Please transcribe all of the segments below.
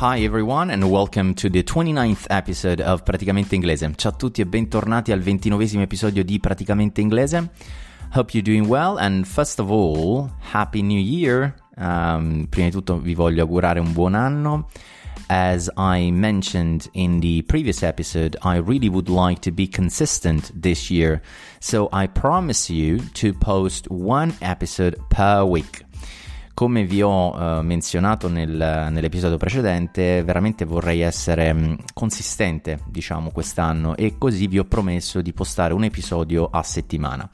Hi everyone and welcome to the 29th episode of Praticamente Inglese. Ciao a tutti e bentornati al ventinovesimo episodio di Praticamente Inglese. Hope you're doing well and first of all, Happy New Year. Um, prima di tutto vi voglio augurare un buon anno. As I mentioned in the previous episode, I really would like to be consistent this year. So I promise you to post one episode per week come vi ho uh, menzionato nel, nell'episodio precedente, veramente vorrei essere mh, mm, consistente, diciamo, quest'anno e così vi ho promesso di postare un episodio a settimana.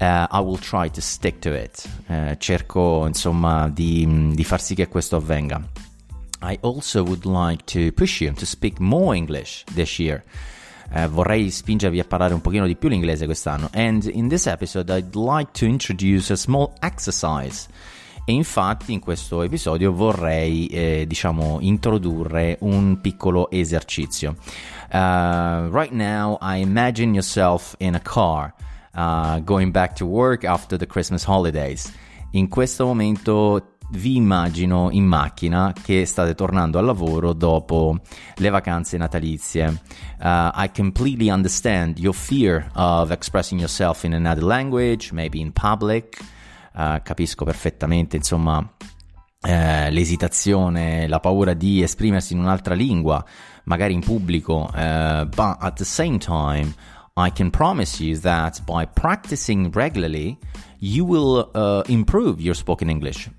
Uh, I will try to stick to it. Uh, cerco, insomma, di, mm, di far sì che questo avvenga. I also would like to push you to speak more English this year. Uh, vorrei spingervi a parlare un pochino di più l'inglese quest'anno. And in this episode I'd like to introduce a small exercise e infatti in questo episodio vorrei eh, diciamo introdurre un piccolo esercizio. Uh, right now I imagine yourself in a car uh, going back to work after the Christmas holidays. In questo momento vi immagino in macchina che state tornando al lavoro dopo le vacanze natalizie. Uh, I completely understand your fear of expressing yourself in another language, maybe in public. Uh, capisco perfettamente, insomma, eh, l'esitazione, la paura di esprimersi in un'altra lingua, magari in pubblico, uh, but at the same time, I can promise you that by practicing regularly, you will uh, improve your spoken English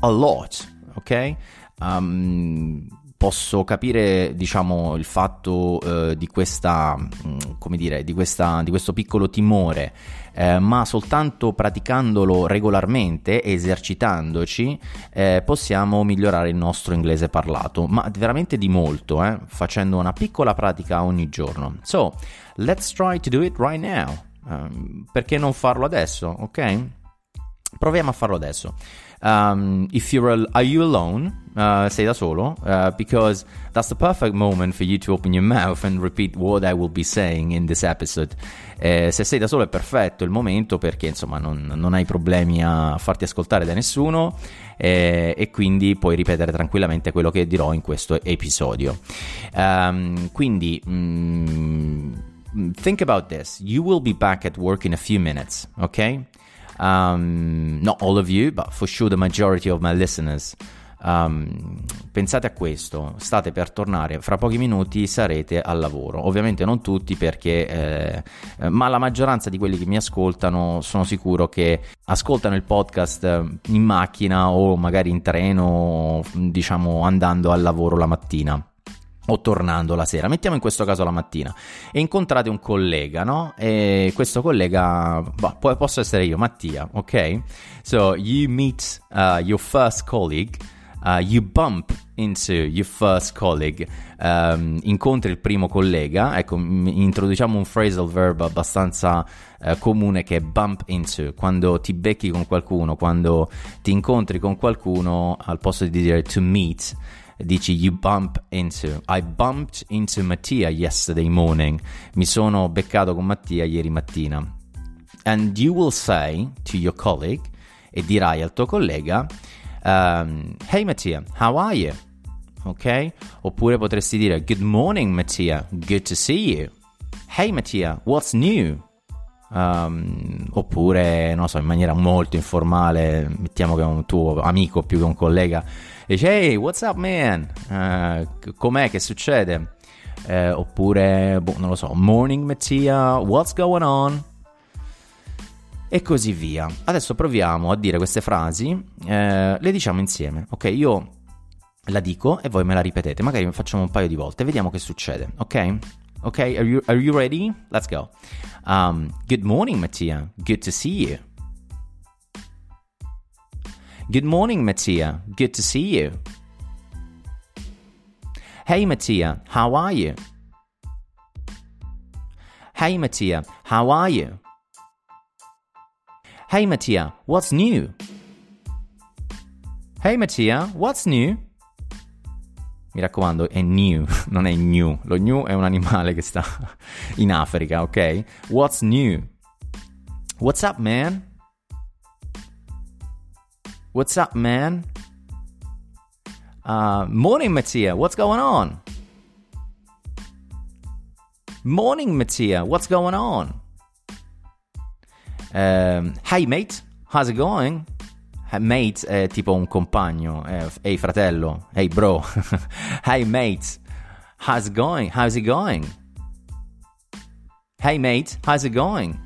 a lot, ok? Um, posso capire, diciamo, il fatto uh, di questa, mm, dire, di, questa, di questo piccolo timore eh, ma soltanto praticandolo regolarmente, esercitandoci, eh, possiamo migliorare il nostro inglese parlato, ma veramente di molto, eh, facendo una piccola pratica ogni giorno. So, let's try to do it right now. Um, perché non farlo adesso, ok? Proviamo a farlo adesso. Um, if you're al- are you alone? Uh, sei da solo? Uh, because that's the perfect moment for you to open your mouth and repeat what I will be saying in this episode. Eh, se sei da solo è perfetto il momento perché insomma non, non hai problemi a farti ascoltare da nessuno eh, e quindi puoi ripetere tranquillamente quello che dirò in questo episodio. Um, quindi. Mm, think about this. You will be back at work in a few minutes, okay? Um, not all of you, but for sure the majority of my listeners. Um, pensate a questo, state per tornare, fra pochi minuti sarete al lavoro. Ovviamente non tutti perché, eh, ma la maggioranza di quelli che mi ascoltano sono sicuro che ascoltano il podcast in macchina o magari in treno, diciamo andando al lavoro la mattina o tornando la sera, mettiamo in questo caso la mattina, e incontrate un collega, no? E questo collega, bah, posso essere io, Mattia, ok? So you meet uh, your first colleague, uh, you bump into your first colleague, um, incontri il primo collega, ecco, introduciamo un phrasal verb abbastanza uh, comune che è bump into, quando ti becchi con qualcuno, quando ti incontri con qualcuno, al posto di dire to meet, dici you bump into. I bumped into Mattia yesterday morning. Mi sono beccato con Mattia ieri mattina. And you will say to your colleague, e dirai al tuo collega, um, Hey Mattia, how are you? Ok? Oppure potresti dire Good morning Mattia, good to see you. Hey Mattia, what's new? Um, oppure, non so, in maniera molto informale, mettiamo che è un tuo amico più che un collega, dice, hey, what's up man? Uh, com'è, che succede? eh, oppure, boh, non lo so, morning Mattia, what's going on? E così via. Adesso proviamo a dire queste frasi, eh, le diciamo insieme, ok? Io la dico e voi me la ripetete, magari facciamo un paio di volte, vediamo che succede, ok? Ok, are you, are you ready? Let's go. Um, good morning, Mattia. Good to see you. Good morning, Mattia. Good to see you. Hey, Mattia. How are you? Hey, Mattia. How are you? Hey, Mattia. What's new? Hey, Mattia. What's new? Mi raccomando, è new, non è new. Lo new è un animale che sta in Africa, ok? What's new? What's up, man? What's up, man? Uh, morning, Mattia. What's going on? Morning, Mattia. What's going on? Um, hey, mate. How's it going? mate è tipo un compagno, eh, hey fratello, hey bro, hey mate, how's it going? How's it going? Hey mate, how's it going?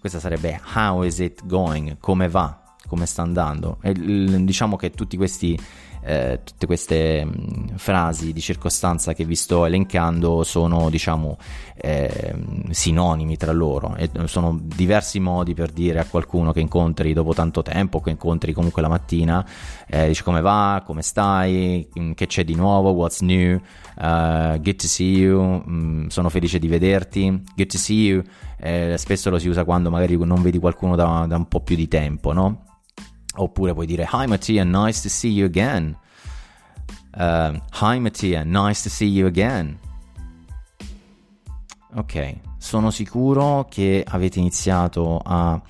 Questa sarebbe how is it going? Come va? Come sta andando? E, diciamo che tutti questi eh, tutte queste mh, mm, frasi di circostanza che vi sto elencando sono diciamo eh, sinonimi tra loro. E sono diversi modi per dire a qualcuno che incontri dopo tanto tempo che incontri comunque la mattina eh, dici come va, come stai, mm, che c'è di nuovo, what's new, uh, good to see you, mm, sono felice di vederti, good to see you, eh, spesso lo si usa quando magari non vedi qualcuno da, da un po' più di tempo, no? Oppure puoi dire Hi Mattia, nice to see you again. Uh, Hi Mattia, nice to see you again. Ok, sono sicuro che avete iniziato a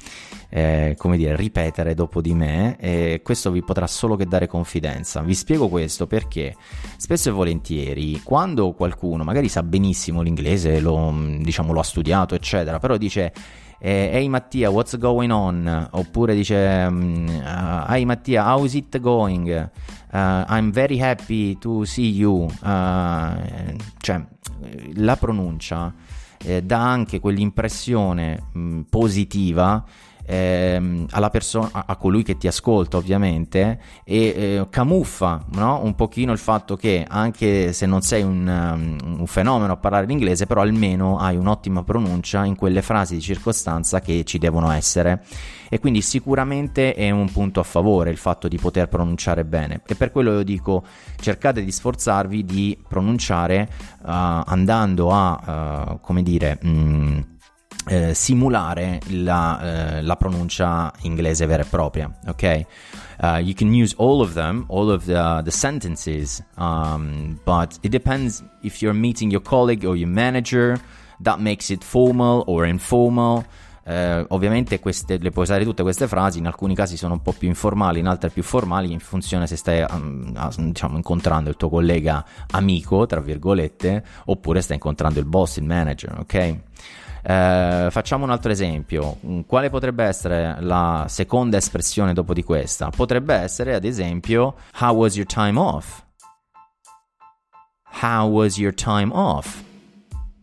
eh, come dire, ripetere dopo di me e questo vi potrà solo che dare confidenza. Vi spiego questo perché spesso e volentieri quando qualcuno magari sa benissimo l'inglese, lo, diciamo, lo ha studiato, eccetera, però dice eh, Ehi Mattia, what's going on? Oppure dice uh, Hey Mattia, how's it going? Uh, I'm very happy to see you. Uh, cioè, la pronuncia eh, dà anche quell'impressione mh, positiva ehm, alla persona, a, a, colui che ti ascolta ovviamente e eh, camuffa no? un pochino il fatto che anche se non sei un, um, un fenomeno a parlare l'inglese però almeno hai un'ottima pronuncia in quelle frasi di circostanza che ci devono essere e quindi sicuramente è un punto a favore il fatto di poter pronunciare bene e per quello io dico cercate di sforzarvi di pronunciare uh, andando a uh, come dire mh, mm, eh, simulare la, eh, la, pronuncia inglese vera e propria, ok? Uh, you can use all of them, all of the, the sentences, um, but it depends if you're meeting your colleague or your manager, that makes it formal or informal. Uh, ovviamente queste, le puoi usare tutte queste frasi, in alcuni casi sono un po' più informali, in altri più formali, in funzione se stai um, diciamo, incontrando il tuo collega amico, tra virgolette, oppure stai incontrando il boss, il manager, ok? Eh, facciamo un altro esempio. Mm, quale potrebbe essere la seconda espressione dopo di questa? Potrebbe essere, ad esempio, How was your time off? How was your time off?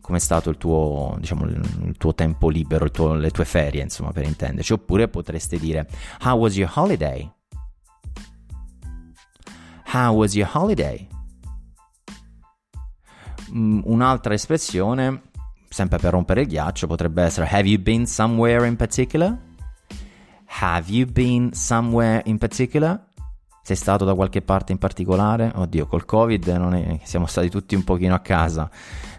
Come è stato il tuo, diciamo, il tuo tempo libero, tuo, le tue ferie, insomma, per intenderci. Oppure potreste dire How was your holiday? How was your holiday? Mm, un'altra espressione sempre per rompere il ghiaccio, potrebbe essere Have you been somewhere in particular? Have you been somewhere in particular? Sei stato da qualche parte in particolare? Oddio, col Covid è, siamo stati tutti un pochino a casa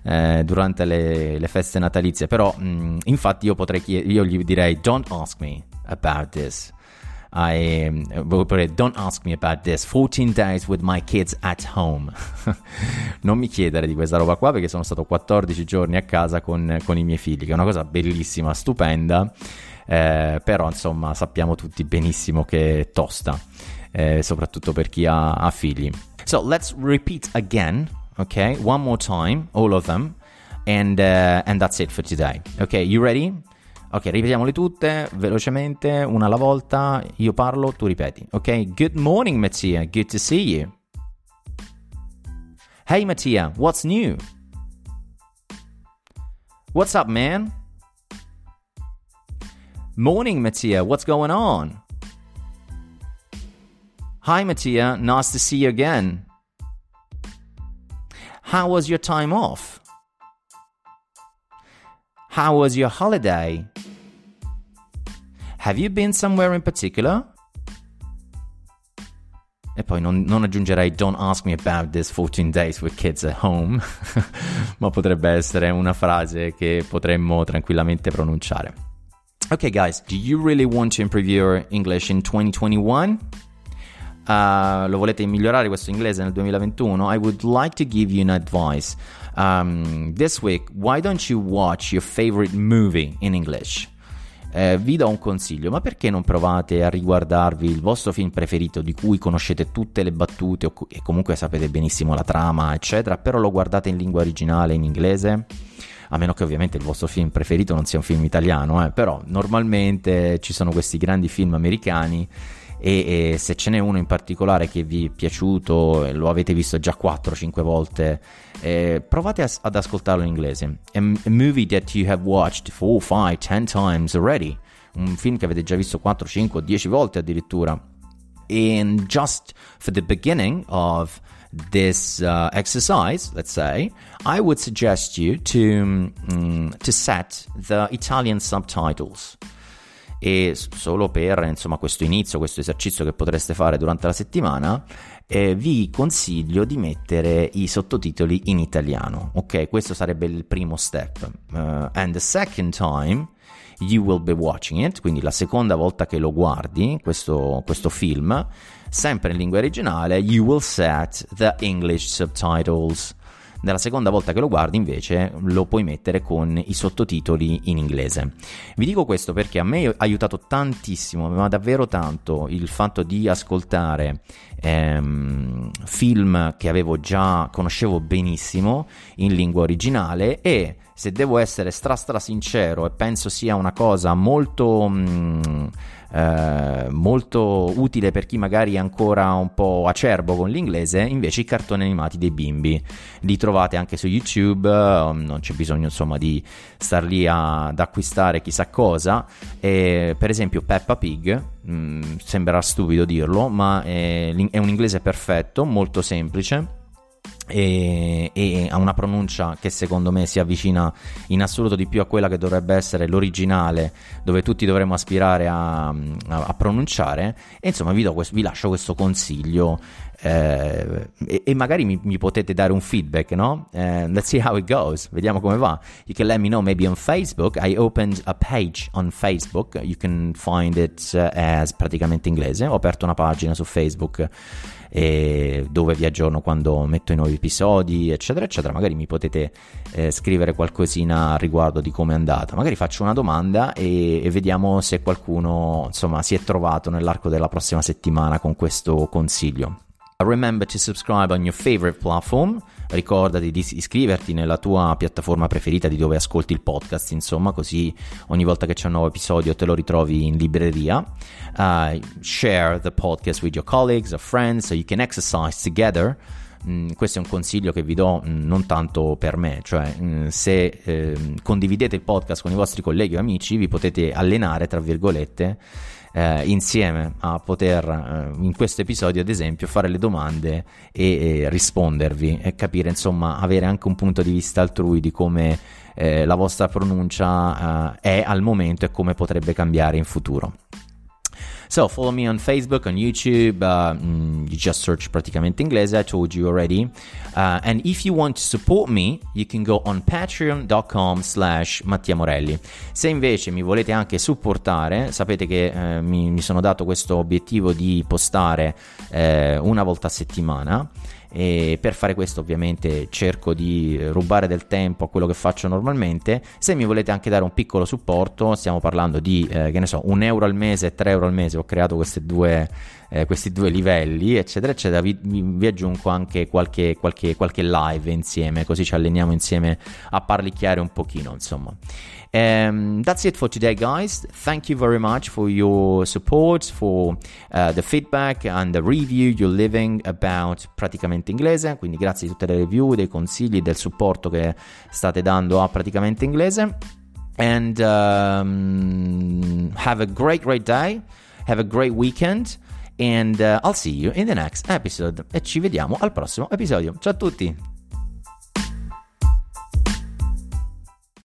eh, durante le, le, feste natalizie, però mh, mm, infatti io potrei io gli direi don't ask me about this. I don't ask me about this. 14 days with my kids at home. Non mi chiedere di questa roba qua perché sono stato 14 giorni a casa con, con i miei figli che è una cosa bellissima stupenda. Eh, però insomma sappiamo tutti benissimo che è tosta eh, soprattutto per chi ha, ha figli. So let's repeat again okay one more time all of them. And uh, and that's it for today. Okay you ready Ok, ripetiamole tutte velocemente, una alla volta. Io parlo, tu ripeti. Ok, good morning, Mattia. Good to see you. Hey Mattia, what's new? What's up, man? Morning, Mattia, what's going on? Hi, Mattia, nice to see you again. How was your time off? How was your holiday? Have you been somewhere in particular? E poi non, non, aggiungerei don't ask me about this 14 days with kids at home, ma potrebbe essere una frase che potremmo tranquillamente pronunciare. Ok guys, do you really want to improve your English in 2021? Uh, lo volete migliorare questo inglese nel 2021? I would like to give you an advice. Um, this week, why don't you watch your favorite movie in English? eh, vi do un consiglio, ma perché non provate a riguardarvi il vostro film preferito di cui conoscete tutte le battute e comunque sapete benissimo la trama, eccetera, però lo guardate in lingua originale, in inglese? a meno che ovviamente il vostro film preferito non sia un film italiano, eh, però normalmente ci sono questi grandi film americani e, e, se ce n'è uno in particolare che vi è piaciuto, lo avete visto già 4-5 volte, eh, provate a, ad ascoltarlo in inglese. A, a movie that you have watched 4, 5, 10 times already. Un film che avete già visto 4, 5, 10 volte addirittura. And just for the beginning of this uh, exercise, let's say, I would suggest you to, um, to set the Italian subtitles e solo per insomma, questo inizio, questo esercizio che potreste fare durante la settimana, eh, vi consiglio di mettere i sottotitoli in italiano. Ok, questo sarebbe il primo step. Uh, and the second time you will be watching it, quindi la seconda volta che lo guardi, questo, questo film, sempre in lingua originale, you will set the English subtitles. Nella seconda volta che lo guardi invece lo puoi mettere con i sottotitoli in inglese. Vi dico questo perché a me ha aiutato tantissimo, ma davvero tanto, il fatto di ascoltare ehm, film che avevo già, conoscevo benissimo in lingua originale e se devo essere stra stra sincero e penso sia una cosa molto... Mm, eh, molto utile per chi magari è ancora un po' acerbo con l'inglese, invece i cartoni animati dei bimbi. Li trovate anche su YouTube, um, non c'è bisogno insomma di star lì a, ad acquistare chissà cosa. E, per esempio Peppa Pig, mh, mm, sembrerà stupido dirlo, ma è, è un inglese perfetto, molto semplice e, e, ha una pronuncia che secondo me si avvicina in assoluto di più a quella che dovrebbe essere l'originale dove tutti dovremmo aspirare a, a, a pronunciare. E insomma vi, questo, vi lascio questo consiglio eh, e, e, magari mi, mi, potete dare un feedback no? Uh, let's see how it goes vediamo come va. You can let me know maybe on Facebook. I opened a page on Facebook. You can find it uh, as praticamente inglese. Ho aperto una pagina su Facebook. eh, dove vi aggiorno quando metto i nuovi episodi, eccetera, eccetera. Magari mi potete eh, scrivere qualcosina a riguardo di come è andata. Magari faccio una domanda e, e vediamo se qualcuno insomma si è trovato nell'arco della prossima settimana con questo consiglio. Remember to subscribe on your favorite platform. Ricordati di iscriverti nella tua piattaforma preferita di dove ascolti il podcast, insomma, così ogni volta che c'è un nuovo episodio te lo ritrovi in libreria. Uh, share the podcast with your colleagues or friends so you can exercise together. Mm, questo è un consiglio che vi do mm, non tanto per me, cioè mm, se eh, condividete il podcast con i vostri colleghi o amici vi potete allenare, tra virgolette, eh, insieme a poter eh, in questo episodio ad esempio fare le domande e, e, rispondervi e capire insomma avere anche un punto di vista altrui di come eh, la vostra pronuncia eh, è al momento e come potrebbe cambiare in futuro. So follow me on Facebook, on YouTube. Uh, mm, you just search praticamente inglese. I told you already. Uh, and if you want to support me, you can go on patreon.com slash Mattia Morelli. Se invece mi volete anche supportare, sapete che eh, mi, mi, sono dato questo obiettivo di postare eh, una volta a settimana e per fare questo ovviamente cerco di rubare del tempo a quello che faccio normalmente. Se mi volete anche dare un piccolo supporto stiamo parlando di eh, che ne so un euro al mese tre euro al mese. Ho creato due eh, questi due livelli, eccetera, eccetera, vi, vi aggiungo anche qualche, qualche, qualche live insieme, così ci alleniamo insieme a parlicchiare un pochino, insomma. Um, that's it for today, guys. Thank you very much for your support, for uh, the feedback and the review you're leaving about Praticamente Inglese. Quindi grazie di tutte le review, dei consigli, del supporto che state dando a Praticamente Inglese. And um, have a great, great day. Have a great weekend. And uh, I'll see you in the next episode. E ci vediamo al prossimo episodio. Ciao a tutti!